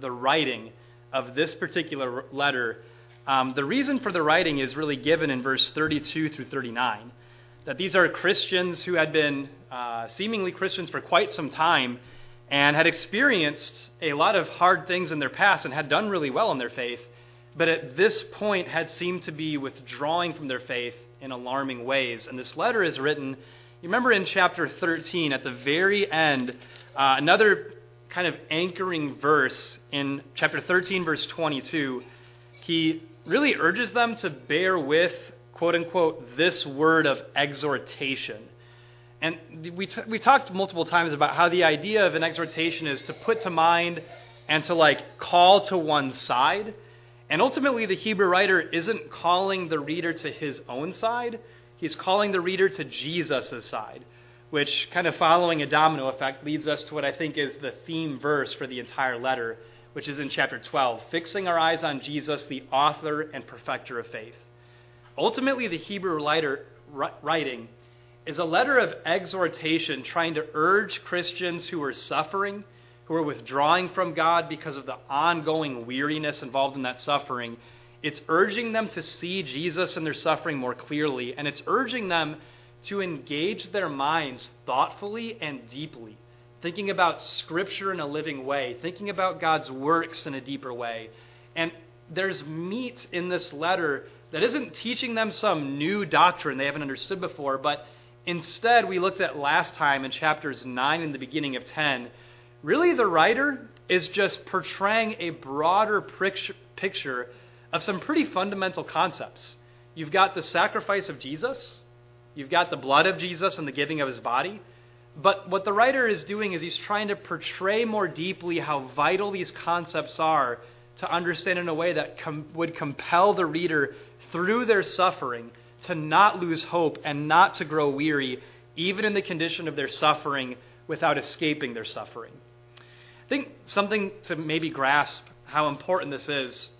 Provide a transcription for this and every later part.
the, writing of this particular letter, um, the reason for the writing is really given in verse 32 through 39. That these are Christians who had been uh, seemingly Christians for quite some time and had experienced a lot of hard things in their past and had done really well in their faith, but at this point had seemed to be withdrawing from their faith in alarming ways. And this letter is written, you remember in chapter 13, at the very end, uh, another kind of anchoring verse in chapter 13, verse 22, he really urges them to bear with, quote unquote, this word of exhortation. And we, t- we talked multiple times about how the idea of an exhortation is to put to mind and to like call to one side. And ultimately, the Hebrew writer isn't calling the reader to his own side, he's calling the reader to Jesus' side, which, kind of following a domino effect, leads us to what I think is the theme verse for the entire letter, which is in chapter 12, fixing our eyes on Jesus, the author and perfecter of faith. Ultimately, the Hebrew writer writing is a letter of exhortation trying to urge Christians who are suffering who are withdrawing from God because of the ongoing weariness involved in that suffering. It's urging them to see Jesus in their suffering more clearly, and it's urging them to engage their minds thoughtfully and deeply, thinking about Scripture in a living way, thinking about God's works in a deeper way. And there's meat in this letter that isn't teaching them some new doctrine they haven't understood before, but instead, we looked at last time in chapters 9 and the beginning of 10 Really, the writer is just portraying a broader picture of some pretty fundamental concepts. You've got the sacrifice of Jesus, you've got the blood of Jesus and the giving of his body. But what the writer is doing is he's trying to portray more deeply how vital these concepts are to understand in a way that com- would compel the reader through their suffering to not lose hope and not to grow weary, even in the condition of their suffering, without escaping their suffering. I think something to maybe grasp how important this is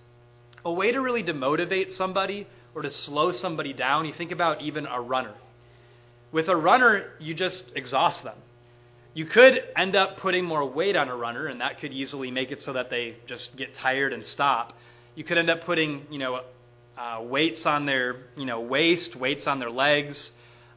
a way to really demotivate somebody or to slow somebody down, you think about even a runner. With a runner, you just exhaust them. You could end up putting more weight on a runner, and that could easily make it so that they just get tired and stop. You could end up putting, you know, uh, weights on their, you know, waist, weights on their legs.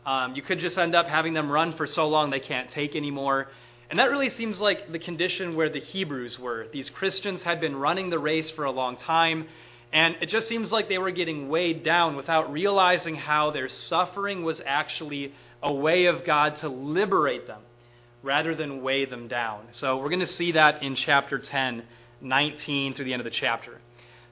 Um, you could just end up having them run for so long they can't take anymore. And that really seems like the condition where the Hebrews were. These Christians had been running the race for a long time, and it just seems like they were getting weighed down without realizing how their suffering was actually a way of God to liberate them rather than weigh them down. So we're going to see that in chapter 10, 19 through the end of the chapter.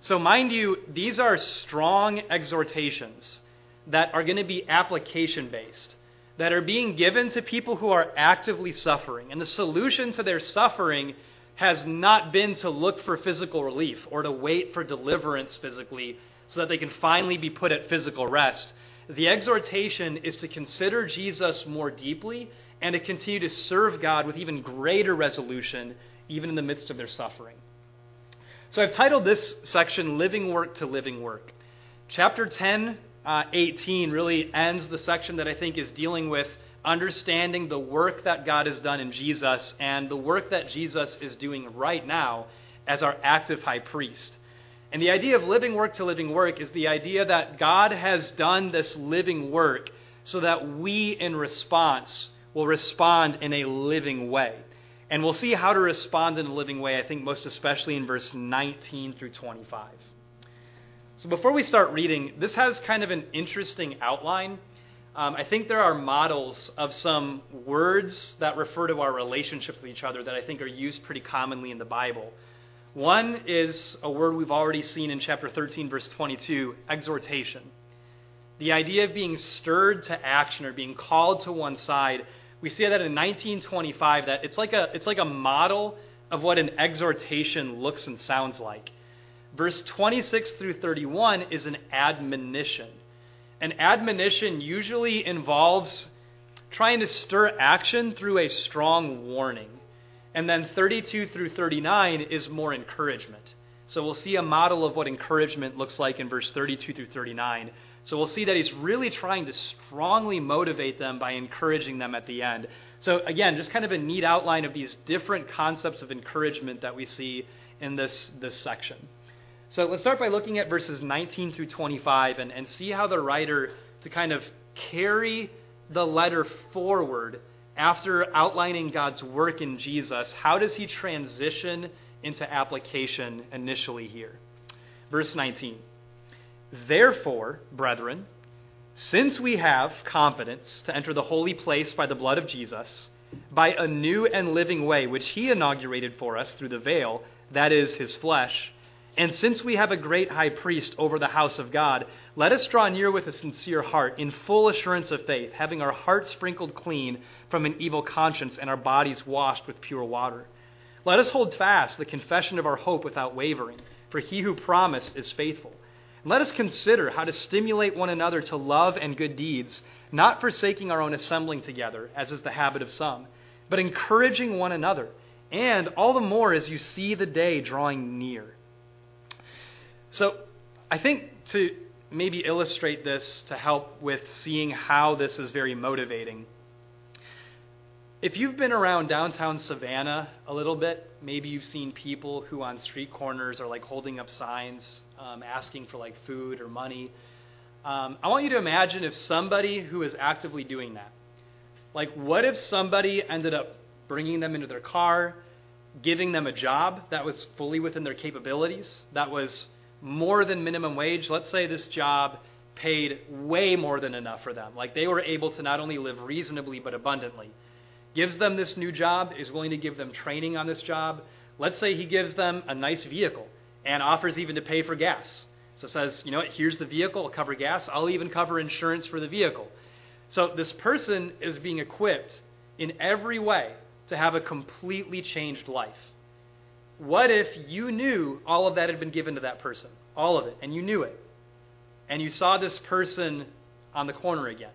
So, mind you, these are strong exhortations that are going to be application based that are being given to people who are actively suffering. And the solution to their suffering has not been to look for physical relief or to wait for deliverance physically so that they can finally be put at physical rest. The exhortation is to consider Jesus more deeply and to continue to serve God with even greater resolution, even in the midst of their suffering. So I've titled this section Living Work to Living Work. Chapter 10 uh, 18 really ends the section that I think is dealing with understanding the work that God has done in Jesus and the work that Jesus is doing right now as our active high priest. And the idea of living work to living work is the idea that God has done this living work so that we, in response, will respond in a living way. And we'll see how to respond in a living way, I think, most especially in verse 19 through 25. So before we start reading, this has kind of an interesting outline. Um, I think there are models of some words that refer to our relationships with each other that I think are used pretty commonly in the Bible. One is a word we've already seen in chapter 13, verse 22 exhortation. The idea of being stirred to action or being called to one side. We see that in 1925, that it's like a, it's like a model of what an exhortation looks and sounds like. Verse 26 through 31 is an admonition. An admonition usually involves trying to stir action through a strong warning. And then 32 through 39 is more encouragement. So we'll see a model of what encouragement looks like in verse 32 through 39. So we'll see that he's really trying to strongly motivate them by encouraging them at the end. So again, just kind of a neat outline of these different concepts of encouragement that we see in this, this section. So let's start by looking at verses 19 through 25 and, and see how the writer, to kind of carry the letter forward after outlining God's work in Jesus, how does he transition into application initially here? Verse 19. Therefore, brethren, since we have confidence to enter the holy place by the blood of Jesus, by a new and living way which he inaugurated for us through the veil, that is, his flesh, and since we have a great high priest over the house of God, let us draw near with a sincere heart, in full assurance of faith, having our hearts sprinkled clean from an evil conscience and our bodies washed with pure water. Let us hold fast the confession of our hope without wavering, for he who promised is faithful. And let us consider how to stimulate one another to love and good deeds, not forsaking our own assembling together, as is the habit of some, but encouraging one another, and all the more as you see the day drawing near. So, I think to maybe illustrate this to help with seeing how this is very motivating. If you've been around downtown Savannah a little bit, maybe you've seen people who on street corners are like holding up signs um, asking for like food or money. Um, I want you to imagine if somebody who is actively doing that, like what if somebody ended up bringing them into their car, giving them a job that was fully within their capabilities, that was more than minimum wage? Let's say this job paid way more than enough for them. Like they were able to not only live reasonably but abundantly gives them this new job, is willing to give them training on this job. Let's say he gives them a nice vehicle and offers even to pay for gas. So says, you know what, here's the vehicle, I'll cover gas, I'll even cover insurance for the vehicle. So this person is being equipped in every way to have a completely changed life. What if you knew all of that had been given to that person? All of it, and you knew it. And you saw this person on the corner again,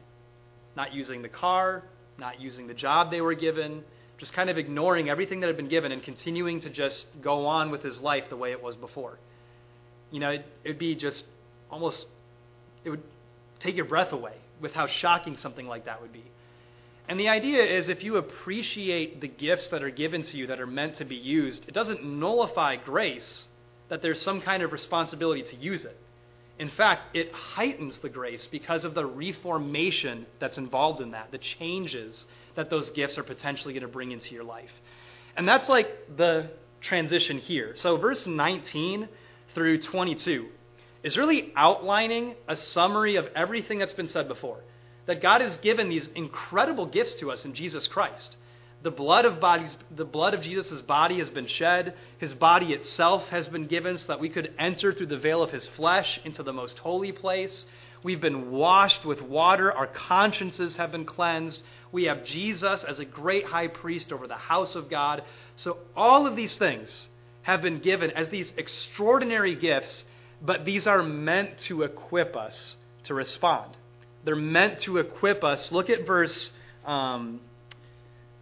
not using the car, not using the job they were given, just kind of ignoring everything that had been given and continuing to just go on with his life the way it was before. You know, it would be just almost, it would take your breath away with how shocking something like that would be. And the idea is if you appreciate the gifts that are given to you that are meant to be used, it doesn't nullify grace that there's some kind of responsibility to use it. In fact, it heightens the grace because of the reformation that's involved in that, the changes that those gifts are potentially going to bring into your life. And that's like the transition here. So, verse 19 through 22 is really outlining a summary of everything that's been said before. That God has given these incredible gifts to us in Jesus Christ. The blood of bodies, the blood of Jesus' body has been shed. His body itself has been given so that we could enter through the veil of his flesh into the most holy place. We've been washed with water. Our consciences have been cleansed. We have Jesus as a great high priest over the house of God. So all of these things have been given as these extraordinary gifts, but these are meant to equip us to respond. They're meant to equip us. Look at verse. Um,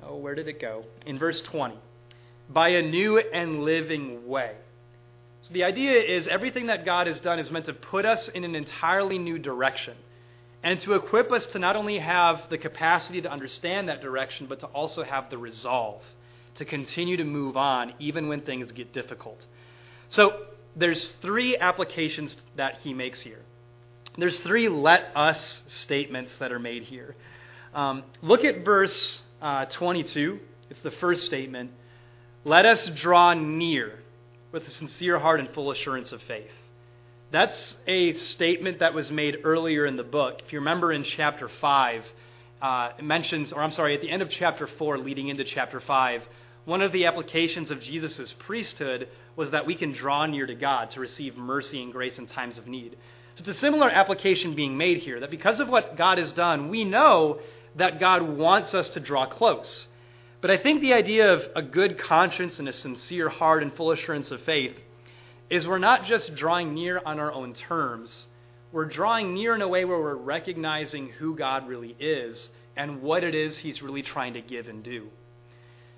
Oh, where did it go? In verse 20. By a new and living way. So the idea is everything that God has done is meant to put us in an entirely new direction and to equip us to not only have the capacity to understand that direction, but to also have the resolve to continue to move on even when things get difficult. So there's three applications that he makes here. There's three let us statements that are made here. Um, look at verse uh, 22. It's the first statement. Let us draw near with a sincere heart and full assurance of faith. That's a statement that was made earlier in the book. If you remember in chapter 5, uh, it mentions, or I'm sorry, at the end of chapter 4, leading into chapter 5, one of the applications of Jesus' priesthood was that we can draw near to God to receive mercy and grace in times of need. So it's a similar application being made here that because of what God has done, we know that God wants us to draw close. But I think the idea of a good conscience and a sincere heart and full assurance of faith is we're not just drawing near on our own terms. We're drawing near in a way where we're recognizing who God really is and what it is He's really trying to give and do.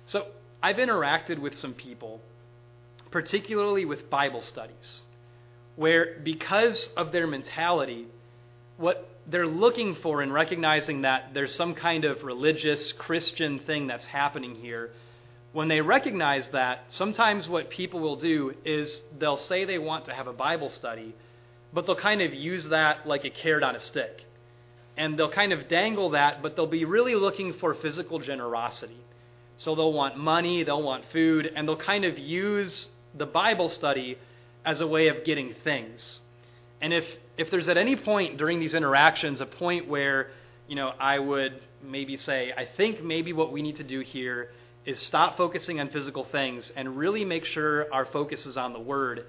So I've interacted with some people, particularly with Bible studies, where because of their mentality, what they're looking for in recognizing that there's some kind of religious Christian thing that's happening here. when they recognize that, sometimes what people will do is they'll say they want to have a Bible study, but they'll kind of use that like a carrot on a stick. And they'll kind of dangle that, but they'll be really looking for physical generosity. So they'll want money, they'll want food, and they'll kind of use the Bible study as a way of getting things. And if, if there's at any point during these interactions a point where, you know, I would maybe say, I think maybe what we need to do here is stop focusing on physical things and really make sure our focus is on the Word,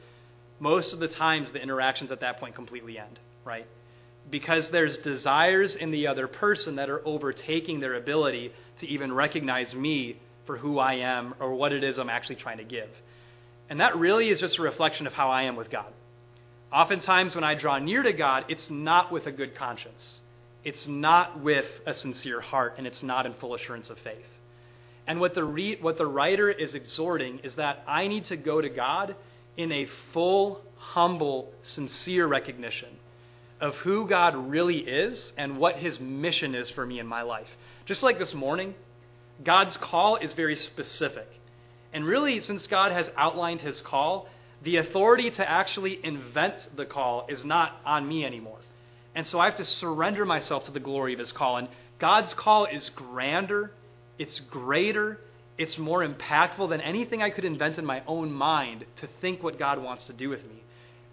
most of the times the interactions at that point completely end, right? Because there's desires in the other person that are overtaking their ability to even recognize me for who I am or what it is I'm actually trying to give. And that really is just a reflection of how I am with God. Oftentimes, when I draw near to God, it's not with a good conscience. It's not with a sincere heart, and it's not in full assurance of faith. And what the, re- what the writer is exhorting is that I need to go to God in a full, humble, sincere recognition of who God really is and what his mission is for me in my life. Just like this morning, God's call is very specific. And really, since God has outlined his call, the authority to actually invent the call is not on me anymore. And so I have to surrender myself to the glory of his call. And God's call is grander it's greater, it's more impactful than anything I could invent in my own mind to think what God wants to do with me.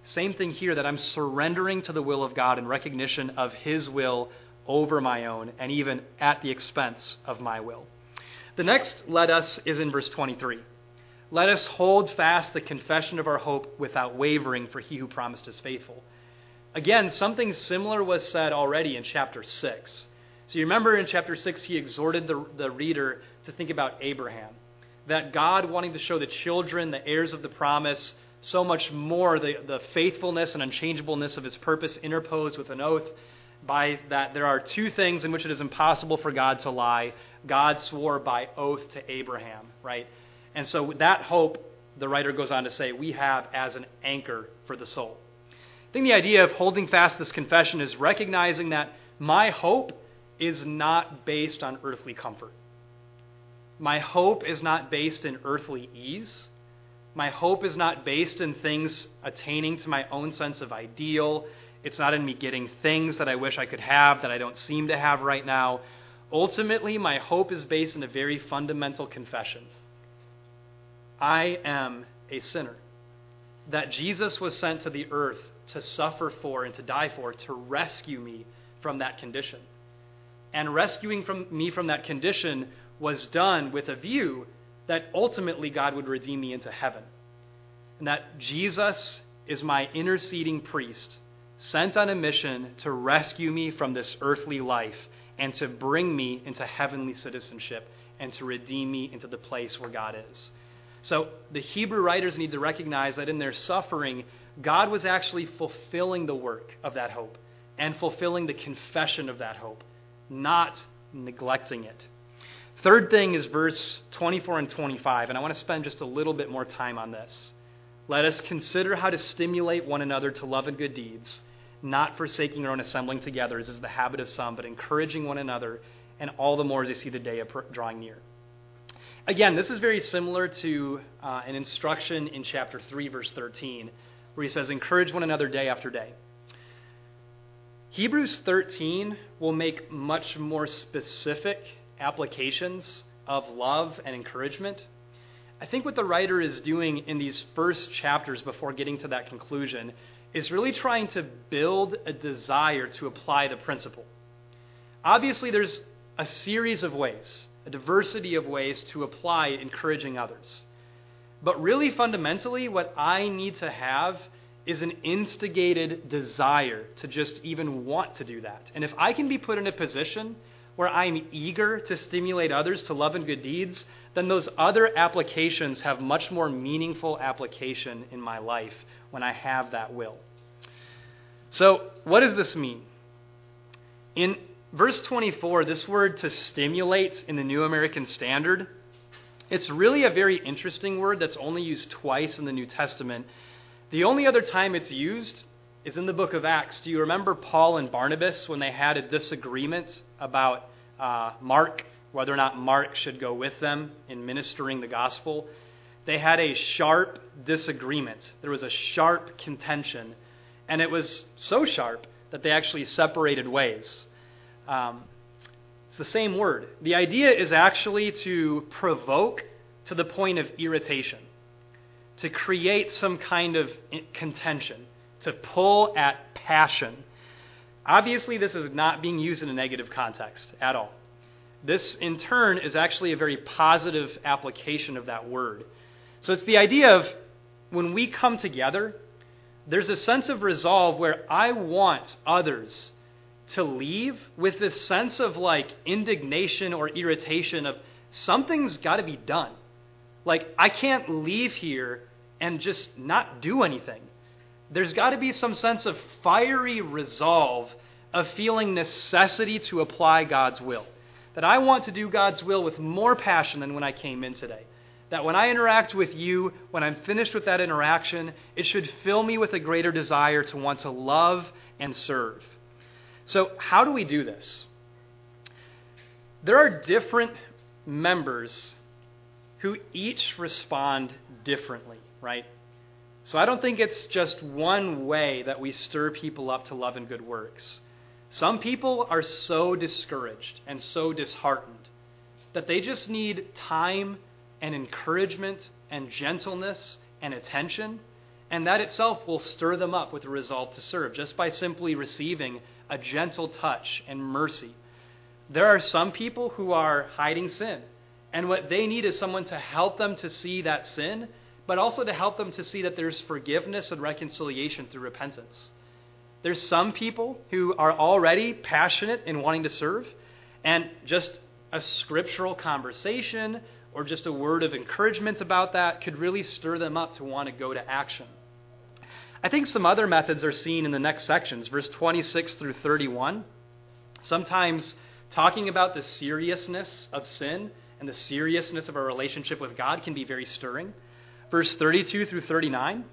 Same thing here that I'm surrendering to the will of God in recognition of His will over my own, and even at the expense of my will. The next let us is in verse 23. Let us hold fast the confession of our hope without wavering, for he who promised is faithful. Again, something similar was said already in chapter 6. So you remember in chapter 6, he exhorted the, the reader to think about Abraham. That God wanting to show the children, the heirs of the promise, so much more the, the faithfulness and unchangeableness of his purpose interposed with an oath. By that, there are two things in which it is impossible for God to lie. God swore by oath to Abraham, right? And so that hope, the writer goes on to say, we have as an anchor for the soul. I think the idea of holding fast this confession is recognizing that my hope is not based on earthly comfort. My hope is not based in earthly ease. My hope is not based in things attaining to my own sense of ideal. It's not in me getting things that I wish I could have that I don't seem to have right now. Ultimately, my hope is based in a very fundamental confession I am a sinner. That Jesus was sent to the earth to suffer for and to die for, to rescue me from that condition and rescuing from me from that condition was done with a view that ultimately God would redeem me into heaven. And that Jesus is my interceding priest, sent on a mission to rescue me from this earthly life and to bring me into heavenly citizenship and to redeem me into the place where God is. So the Hebrew writers need to recognize that in their suffering, God was actually fulfilling the work of that hope and fulfilling the confession of that hope not neglecting it. Third thing is verse 24 and 25, and I want to spend just a little bit more time on this. Let us consider how to stimulate one another to love and good deeds, not forsaking our own assembling together, as is the habit of some, but encouraging one another, and all the more as they see the day drawing near. Again, this is very similar to uh, an instruction in chapter 3, verse 13, where he says, Encourage one another day after day. Hebrews 13 will make much more specific applications of love and encouragement. I think what the writer is doing in these first chapters before getting to that conclusion is really trying to build a desire to apply the principle. Obviously, there's a series of ways, a diversity of ways to apply encouraging others. But really, fundamentally, what I need to have is an instigated desire to just even want to do that. And if I can be put in a position where I'm eager to stimulate others to love and good deeds, then those other applications have much more meaningful application in my life when I have that will. So, what does this mean? In verse 24, this word to stimulate in the New American Standard, it's really a very interesting word that's only used twice in the New Testament the only other time it's used is in the book of Acts. Do you remember Paul and Barnabas when they had a disagreement about uh, Mark whether or not Mark should go with them in ministering the gospel, they had a sharp disagreement. There was a sharp contention, and it was so sharp that they actually separated ways. Um, it's the same word. The idea is actually to provoke to the point of irritation, to create some kind of contention, to pull at passion. Obviously, this is not being used in a negative context at all. This, in turn, is actually a very positive application of that word. So it's the idea of when we come together, there's a sense of resolve where I want others to leave with this sense of like indignation or irritation of something's got to be done. Like, I can't leave here and just not do anything. There's got to be some sense of fiery resolve of feeling necessity to apply God's will. That I want to do God's will with more passion than when I came in today. That when I interact with you, when I'm finished with that interaction, it should fill me with a greater desire to want to love and serve. So, how do we do this? There are different members who each respond differently, right? So, I don't think it's just one way that we stir people up to love and good works. Some people are so discouraged and so disheartened that they just need time and encouragement and gentleness and attention, and that itself will stir them up with a resolve to serve just by simply receiving a gentle touch and mercy. There are some people who are hiding sin, and what they need is someone to help them to see that sin, but also to help them to see that there's forgiveness and reconciliation through repentance. There's some people who are already passionate in wanting to serve, and just a scriptural conversation or just a word of encouragement about that could really stir them up to want to go to action. I think some other methods are seen in the next sections, verse 26 through 31. Sometimes talking about the seriousness of sin and the seriousness of our relationship with God can be very stirring. Verse 32 through 39,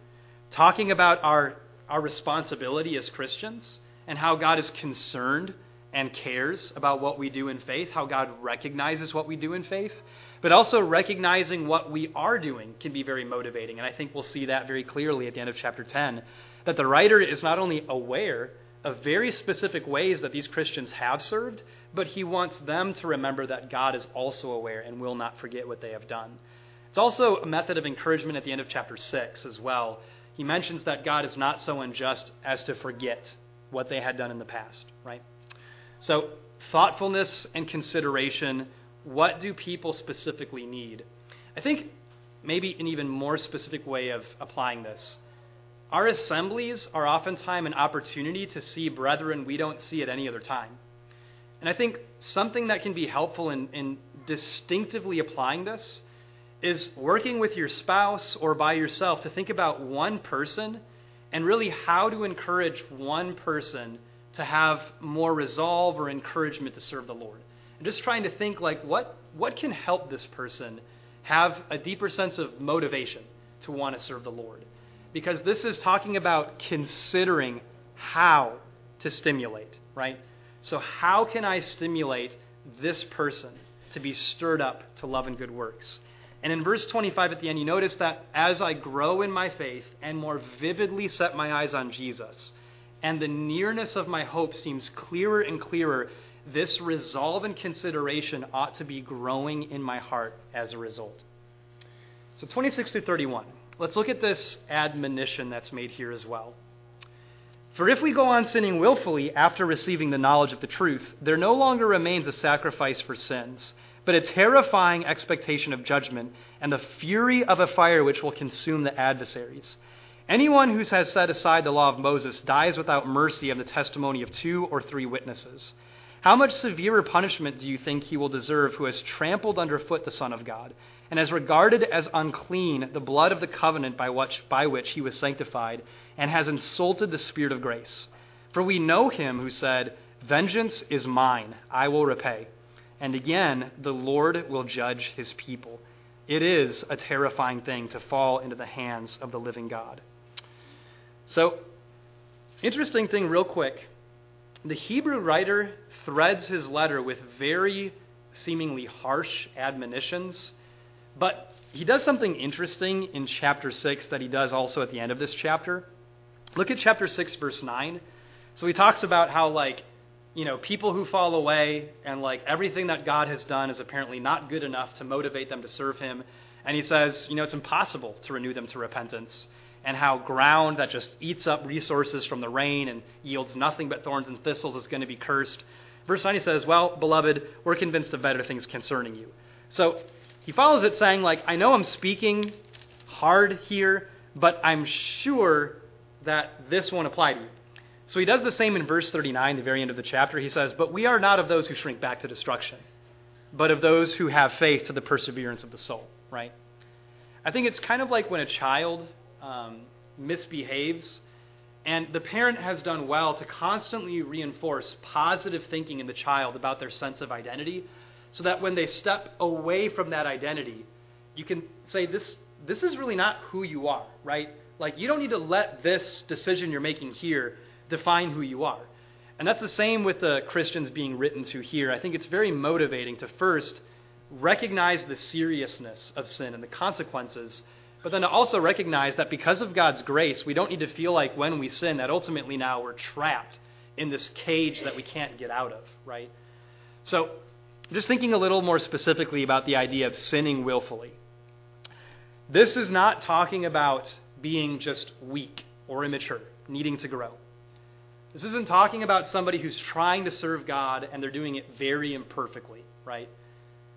talking about our, our responsibility as Christians and how God is concerned and cares about what we do in faith, how God recognizes what we do in faith. But also recognizing what we are doing can be very motivating. And I think we'll see that very clearly at the end of chapter 10 that the writer is not only aware of very specific ways that these Christians have served, but he wants them to remember that God is also aware and will not forget what they have done. It's also a method of encouragement at the end of chapter 6 as well. He mentions that God is not so unjust as to forget what they had done in the past, right? So, thoughtfulness and consideration what do people specifically need? I think maybe an even more specific way of applying this. Our assemblies are oftentimes an opportunity to see brethren we don't see at any other time. And I think something that can be helpful in, in distinctively applying this is working with your spouse or by yourself to think about one person and really how to encourage one person to have more resolve or encouragement to serve the Lord and just trying to think like what what can help this person have a deeper sense of motivation to want to serve the Lord. Because this is talking about considering how to stimulate, right? So how can I stimulate this person to be stirred up to love and good works? And in verse 25 at the end, you notice that as I grow in my faith and more vividly set my eyes on Jesus, and the nearness of my hope seems clearer and clearer, this resolve and consideration ought to be growing in my heart as a result. So, 26 through 31. Let's look at this admonition that's made here as well. For if we go on sinning willfully after receiving the knowledge of the truth, there no longer remains a sacrifice for sins, but a terrifying expectation of judgment and the fury of a fire which will consume the adversaries. Anyone who has set aside the law of Moses dies without mercy of the testimony of two or three witnesses. How much severer punishment do you think he will deserve who has trampled underfoot the Son of God, and has regarded as unclean the blood of the covenant by which, by which he was sanctified, and has insulted the Spirit of grace? For we know him who said, Vengeance is mine, I will repay. And again, the Lord will judge his people. It is a terrifying thing to fall into the hands of the living God. So, interesting thing, real quick the Hebrew writer threads his letter with very seemingly harsh admonitions. But he does something interesting in chapter 6 that he does also at the end of this chapter. Look at chapter 6, verse 9. So he talks about how, like, you know, people who fall away and, like, everything that God has done is apparently not good enough to motivate them to serve him. And he says, you know, it's impossible to renew them to repentance. And how ground that just eats up resources from the rain and yields nothing but thorns and thistles is going to be cursed. Verse 9 he says, Well, beloved, we're convinced of better things concerning you. So he follows it saying, like, I know I'm speaking hard here, but I'm sure that this won't apply to you. So he does the same in verse 39, the very end of the chapter. He says, But we are not of those who shrink back to destruction, but of those who have faith to the perseverance of the soul, right? I think it's kind of like when a child um, misbehaves, and the parent has done well to constantly reinforce positive thinking in the child about their sense of identity, so that when they step away from that identity, you can say, This, this is really not who you are, right? Like, you don't need to let this decision you're making here define who you are. And that's the same with the Christians being written to here. I think it's very motivating to first recognize the seriousness of sin and the consequences, but then to also recognize that because of God's grace, we don't need to feel like when we sin that ultimately now we're trapped in this cage that we can't get out of, right? So, just thinking a little more specifically about the idea of sinning willfully. This is not talking about being just weak or immature, needing to grow. This isn't talking about somebody who's trying to serve God and they're doing it very imperfectly, right?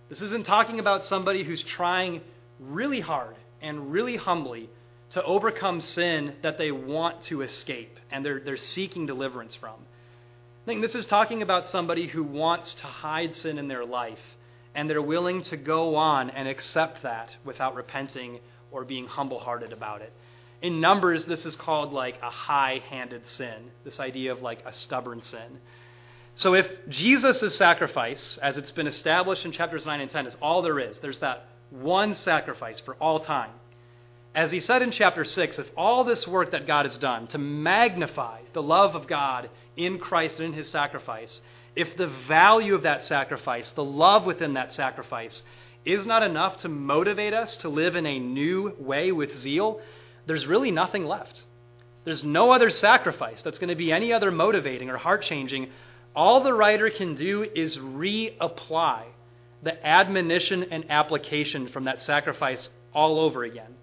This isn't talking about somebody who's trying really hard and really humbly to overcome sin that they want to escape and they're, they're seeking deliverance from. I think this is talking about somebody who wants to hide sin in their life and they're willing to go on and accept that without repenting or being humble hearted about it. In Numbers, this is called like a high handed sin, this idea of like a stubborn sin. So if Jesus' sacrifice, as it's been established in chapters 9 and 10, is all there is, there's that one sacrifice for all time. As he said in chapter 6, if all this work that God has done to magnify the love of God in Christ and in his sacrifice, if the value of that sacrifice, the love within that sacrifice, is not enough to motivate us to live in a new way with zeal, there's really nothing left. There's no other sacrifice that's going to be any other motivating or heart changing. All the writer can do is reapply the admonition and application from that sacrifice all over again.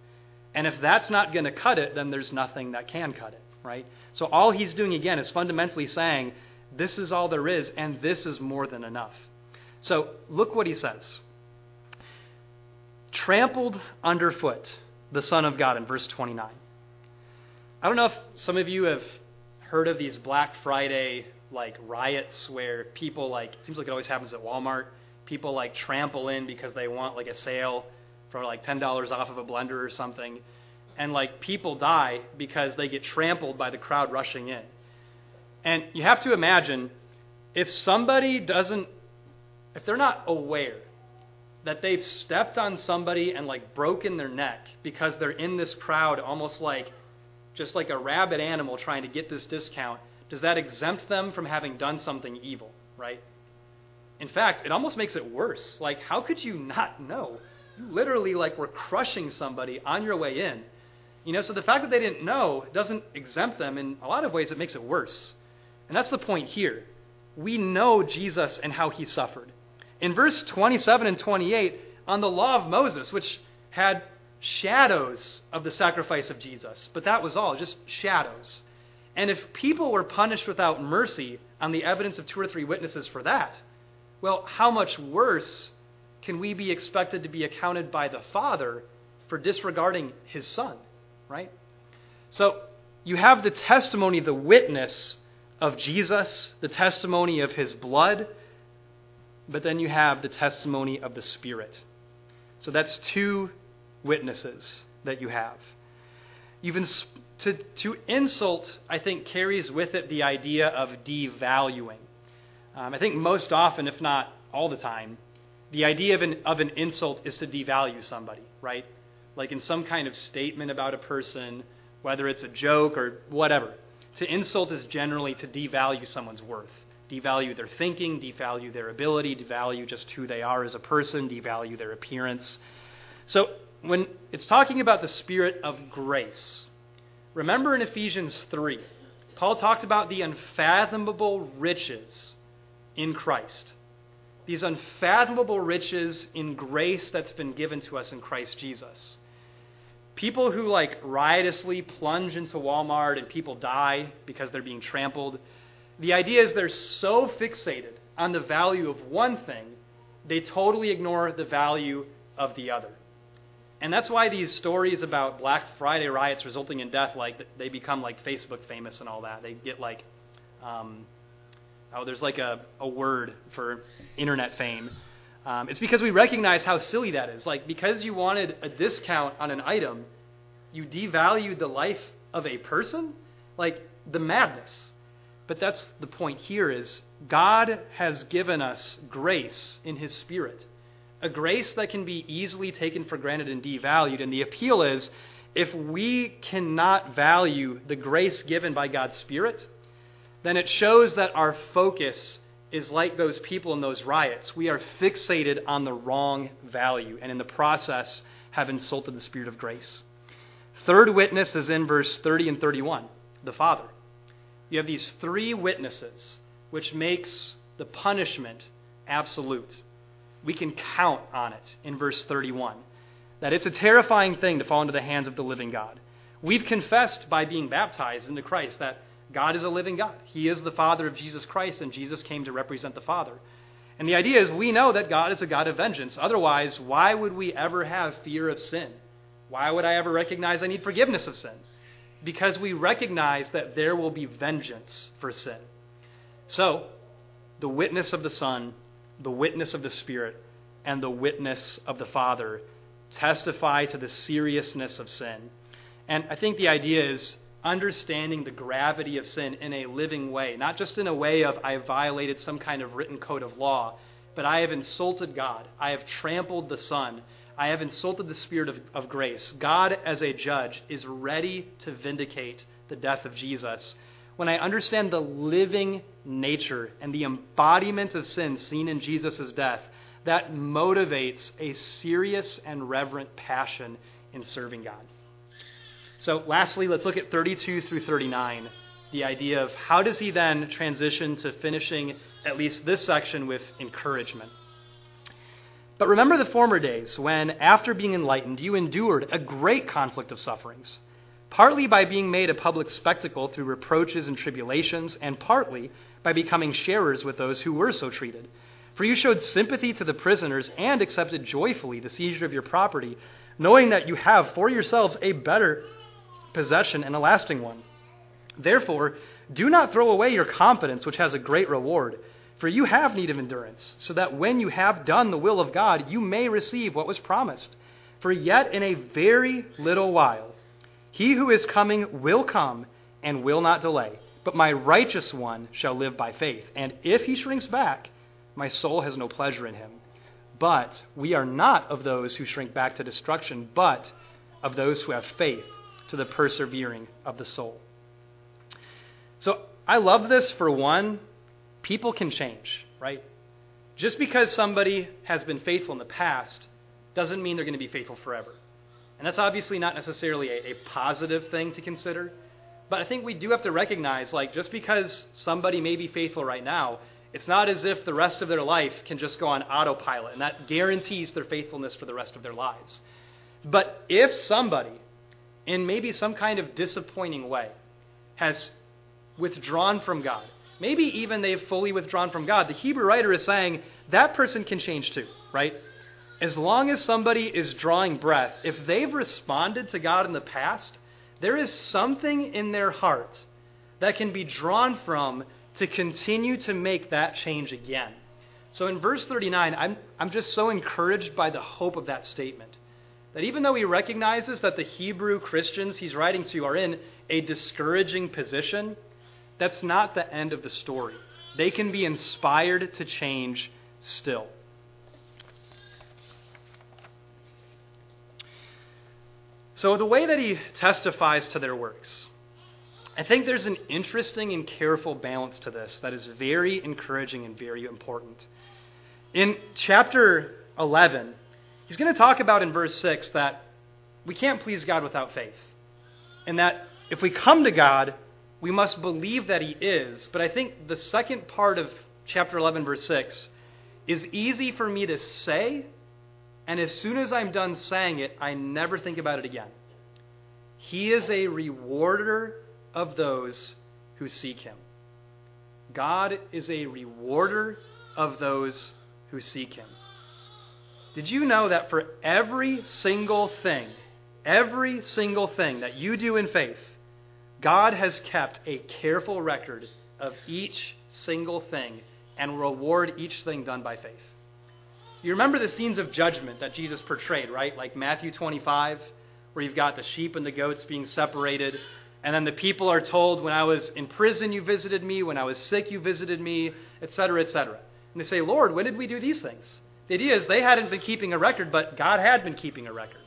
And if that's not going to cut it, then there's nothing that can cut it, right? So all he's doing again is fundamentally saying, this is all there is, and this is more than enough. So look what he says trampled underfoot the Son of God in verse 29. I don't know if some of you have heard of these Black Friday like riots where people like it seems like it always happens at Walmart. People like trample in because they want like a sale for like ten dollars off of a blender or something, and like people die because they get trampled by the crowd rushing in. And you have to imagine if somebody doesn't, if they're not aware that they've stepped on somebody and like broken their neck because they're in this crowd almost like just like a rabid animal trying to get this discount, does that exempt them from having done something evil, right? In fact, it almost makes it worse. Like, how could you not know? You literally like were crushing somebody on your way in. You know, so the fact that they didn't know doesn't exempt them. In a lot of ways, it makes it worse. And that's the point here. We know Jesus and how he suffered in verse 27 and 28 on the law of Moses, which had shadows of the sacrifice of Jesus, but that was all, just shadows. And if people were punished without mercy on the evidence of two or three witnesses for that, well, how much worse can we be expected to be accounted by the Father for disregarding his Son, right? So you have the testimony, the witness of Jesus, the testimony of his blood, but then you have the testimony of the Spirit. So that's two witnesses that you have. Even to, to insult, I think, carries with it the idea of devaluing. Um, I think most often, if not all the time, the idea of an, of an insult is to devalue somebody, right? Like in some kind of statement about a person, whether it's a joke or whatever. To insult is generally to devalue someone's worth, devalue their thinking, devalue their ability, devalue just who they are as a person, devalue their appearance. So, when it's talking about the spirit of grace, remember in Ephesians 3, Paul talked about the unfathomable riches in Christ. These unfathomable riches in grace that's been given to us in Christ Jesus. People who like riotously plunge into Walmart and people die because they're being trampled. The idea is they're so fixated on the value of one thing, they totally ignore the value of the other. And that's why these stories about Black Friday riots resulting in death, like they become like Facebook famous and all that. They get like, um, oh, there's like a, a word for internet fame. Um, it's because we recognize how silly that is. Like, because you wanted a discount on an item, you devalued the life of a person? Like, the madness. But that's the point here is God has given us grace in his spirit. A grace that can be easily taken for granted and devalued. And the appeal is if we cannot value the grace given by God's Spirit, then it shows that our focus is like those people in those riots. We are fixated on the wrong value, and in the process, have insulted the Spirit of grace. Third witness is in verse 30 and 31, the Father. You have these three witnesses, which makes the punishment absolute. We can count on it in verse 31 that it's a terrifying thing to fall into the hands of the living God. We've confessed by being baptized into Christ that God is a living God. He is the Father of Jesus Christ, and Jesus came to represent the Father. And the idea is we know that God is a God of vengeance. Otherwise, why would we ever have fear of sin? Why would I ever recognize I need forgiveness of sin? Because we recognize that there will be vengeance for sin. So, the witness of the Son, the witness of the Spirit, and the witness of the Father testify to the seriousness of sin. And I think the idea is understanding the gravity of sin in a living way, not just in a way of I violated some kind of written code of law, but I have insulted God. I have trampled the Son. I have insulted the Spirit of, of grace. God, as a judge, is ready to vindicate the death of Jesus. When I understand the living nature and the embodiment of sin seen in Jesus' death, that motivates a serious and reverent passion in serving God. So, lastly, let's look at 32 through 39. The idea of how does he then transition to finishing at least this section with encouragement. But remember the former days when, after being enlightened, you endured a great conflict of sufferings, partly by being made a public spectacle through reproaches and tribulations, and partly by becoming sharers with those who were so treated. For you showed sympathy to the prisoners and accepted joyfully the seizure of your property, knowing that you have for yourselves a better possession and a lasting one. Therefore, do not throw away your confidence, which has a great reward. For you have need of endurance, so that when you have done the will of God, you may receive what was promised. For yet in a very little while, he who is coming will come and will not delay. But my righteous one shall live by faith. And if he shrinks back, my soul has no pleasure in him. But we are not of those who shrink back to destruction, but of those who have faith to the persevering of the soul. So I love this for one, people can change, right? Just because somebody has been faithful in the past doesn't mean they're going to be faithful forever. And that's obviously not necessarily a, a, positive thing to consider. But I think we do have to recognize, like, just because somebody may be faithful right now, it's not as if the rest of their life can just go on autopilot, and that guarantees their faithfulness for the rest of their lives. But if somebody in maybe some kind of disappointing way, has withdrawn from God. Maybe even they've fully withdrawn from God. The Hebrew writer is saying that person can change too, right? As long as somebody is drawing breath, if they've responded to God in the past, there is something in their heart that can be drawn from to continue to make that change again. So in verse 39, I'm, I'm just so encouraged by the hope of that statement. That even though he recognizes that the Hebrew Christians he's writing to are in a discouraging position, that's not the end of the story. They can be inspired to change still. So, the way that he testifies to their works, I think there's an interesting and careful balance to this that is very encouraging and very important. In chapter 11, he's going to talk about in verse 6 that we can't please God without faith. And that if we come to God, we must believe that He is. But I think the second part of chapter 11, verse 6, is easy for me to say, and as soon as I'm done saying it, I never think about it again. He is a rewarder of those who seek Him. God is a rewarder of those who seek him. Did you know that for every single thing, every single thing that you do in faith, God has kept a careful record of each single thing and reward each thing done by faith. You remember the scenes of judgment that Jesus portrayed, right? Like Matthew 25, where you've got the sheep and the goats being separated. And then the people are told, when I was in prison, you visited me. When I was sick, you visited me, etc., etc. And they say, Lord, when did we do these things? The idea is they hadn't been keeping a record, but God had been keeping a record.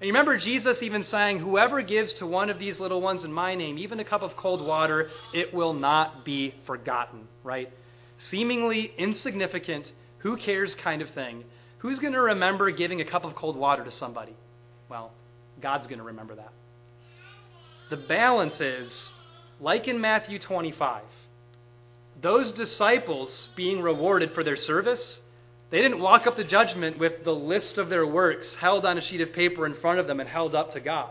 And you remember Jesus even saying, Whoever gives to one of these little ones in my name, even a cup of cold water, it will not be forgotten, right? Seemingly insignificant, who cares kind of thing. Who's going to remember giving a cup of cold water to somebody? Well, God's going to remember that. The balance is, like in Matthew 25, those disciples being rewarded for their service, they didn't walk up to judgment with the list of their works held on a sheet of paper in front of them and held up to God.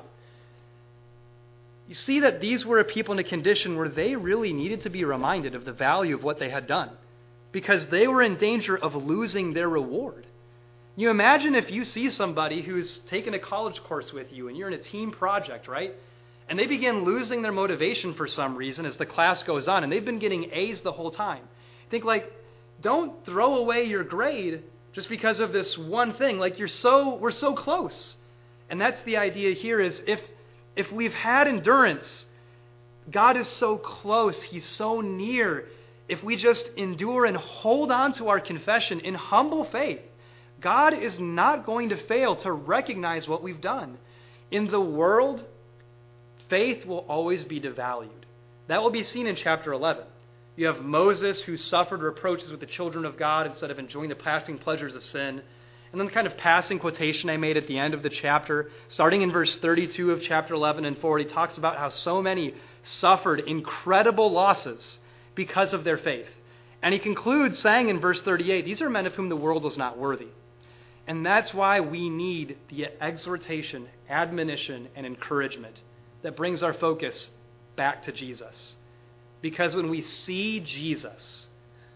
You see that these were a people in a condition where they really needed to be reminded of the value of what they had done because they were in danger of losing their reward. You imagine if you see somebody who's taken a college course with you and you're in a team project, right? And they begin losing their motivation for some reason as the class goes on, and they've been getting A's the whole time. Think like, don't throw away your grade just because of this one thing. Like you're so we're so close. And that's the idea here is if if we've had endurance, God is so close, He's so near. If we just endure and hold on to our confession in humble faith, God is not going to fail to recognize what we've done. In the world, faith will always be devalued. That will be seen in chapter 11. You have Moses who suffered reproaches with the children of God instead of enjoying the passing pleasures of sin. And then the kind of passing quotation I made at the end of the chapter, starting in verse 32 of chapter 11 and forward, he talks about how so many suffered incredible losses because of their faith. And he concludes saying in verse 38, These are men of whom the world was not worthy. And that's why we need the exhortation, admonition, and encouragement that brings our focus back to Jesus. Because when we see Jesus,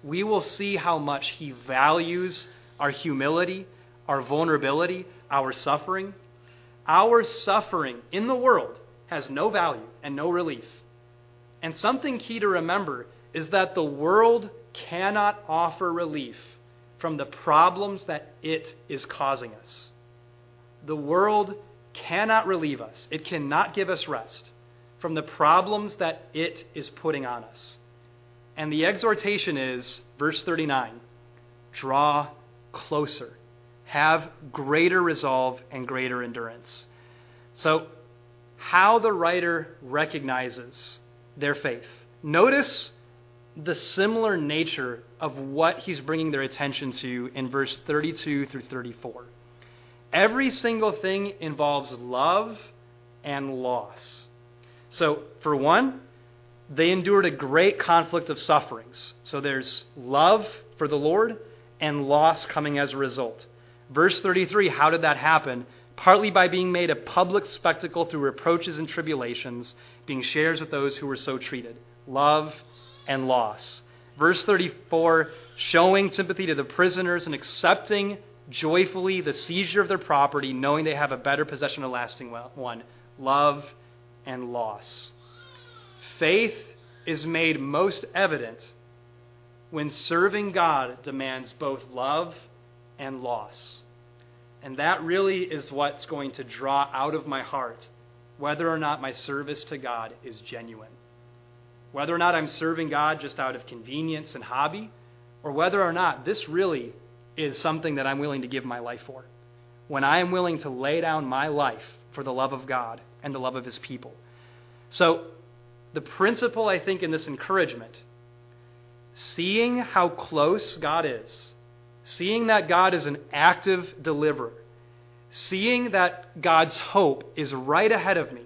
we will see how much he values our humility, our vulnerability, our suffering. Our suffering in the world has no value and no relief. And something key to remember is that the world cannot offer relief from the problems that it is causing us. The world cannot relieve us, it cannot give us rest from the problems that it is putting on us. And the exhortation is, verse 39 draw closer, have greater resolve and greater endurance. So, how the writer recognizes their faith. Notice the similar nature of what he's bringing their attention to in verse 32 through 34. Every single thing involves love and loss. So, for one, they endured a great conflict of sufferings. So there's love for the Lord and loss coming as a result. Verse 33 how did that happen? Partly by being made a public spectacle through reproaches and tribulations, being shares with those who were so treated. Love and loss. Verse 34 showing sympathy to the prisoners and accepting joyfully the seizure of their property, knowing they have a better possession, a lasting one love and loss. Faith is made most evident when serving God demands both love and loss. And that really is what's going to draw out of my heart whether or not my service to God is genuine. Whether or not I'm serving God just out of convenience and hobby, or whether or not this really is something that I'm willing to give my life for. When I am willing to lay down my life for the love of God and the love of His people. So, the principle, I think, in this encouragement, seeing how close God is, seeing that God is an active deliverer, seeing that God's hope is right ahead of me,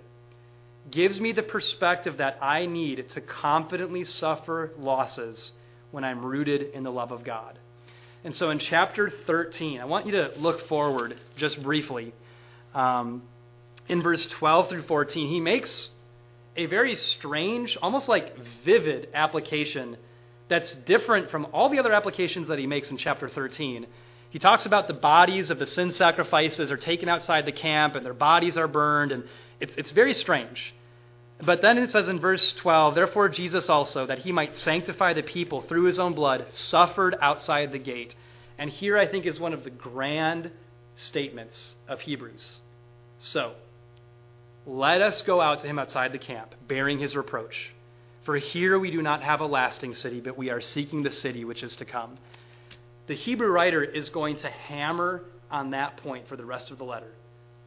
gives me the perspective that I need to confidently suffer losses when I'm rooted in the love of God. And so in chapter 13, I want you to look forward just briefly. Um, in verse 12 through 14, he makes a very strange, almost like vivid application that's different from all the other applications that he makes in chapter 13. He talks about the bodies of the sin sacrifices are taken outside the camp and their bodies are burned, and it's, it's very strange. But then it says in verse 12, Therefore Jesus also, that he might sanctify the people through his own blood, suffered outside the gate. And here I think is one of the grand statements of Hebrews. So, let us go out to him outside the camp, bearing his reproach. For here we do not have a lasting city, but we are seeking the city which is to come. The Hebrew writer is going to hammer on that point for the rest of the letter.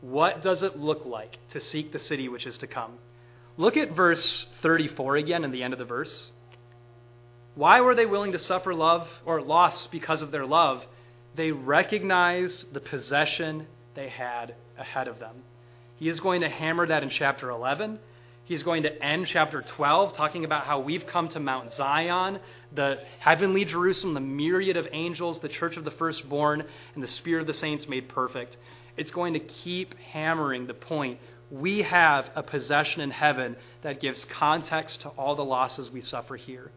What does it look like to seek the city which is to come? Look at verse 34 again in the end of the verse. Why were they willing to suffer love or loss because of their love? They recognized the possession they had ahead of them. He is going to hammer that in chapter 11. He's going to end chapter 12 talking about how we've come to Mount Zion, the heavenly Jerusalem, the myriad of angels, the church of the firstborn, and the spirit of the saints made perfect. It's going to keep hammering the point. We have a possession in heaven that gives context to all the losses we suffer here.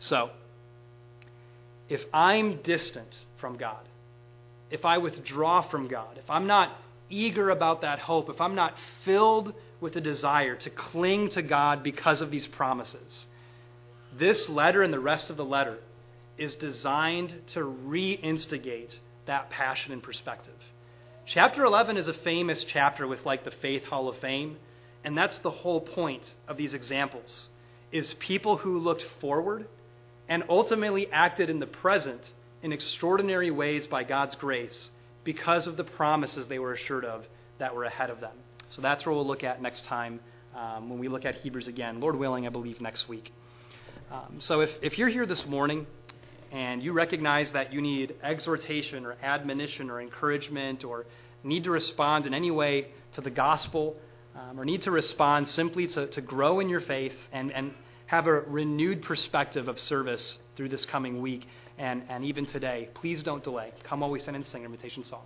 So, if I'm distant from God, if I withdraw from God, if I'm not eager about that hope, if I'm not filled with a desire to cling to God because of these promises, this letter and the rest of the letter is designed to reinstigate that passion and perspective. Chapter 11 is a famous chapter with like the Faith Hall of Fame, and that's the whole point of these examples is people who looked forward and ultimately acted in the present in extraordinary ways by God's grace because of the promises they were assured of that were ahead of them. So that's what we'll look at next time um, when we look at Hebrews again. Lord willing, I believe next week. Um, so if, if you're here this morning and you recognize that you need exhortation or admonition or encouragement or need to respond in any way to the gospel um, or need to respond simply to, to grow in your faith and, and have a renewed perspective of service through this coming week and, and even today, please don't delay. Come while we send and sing an invitation song.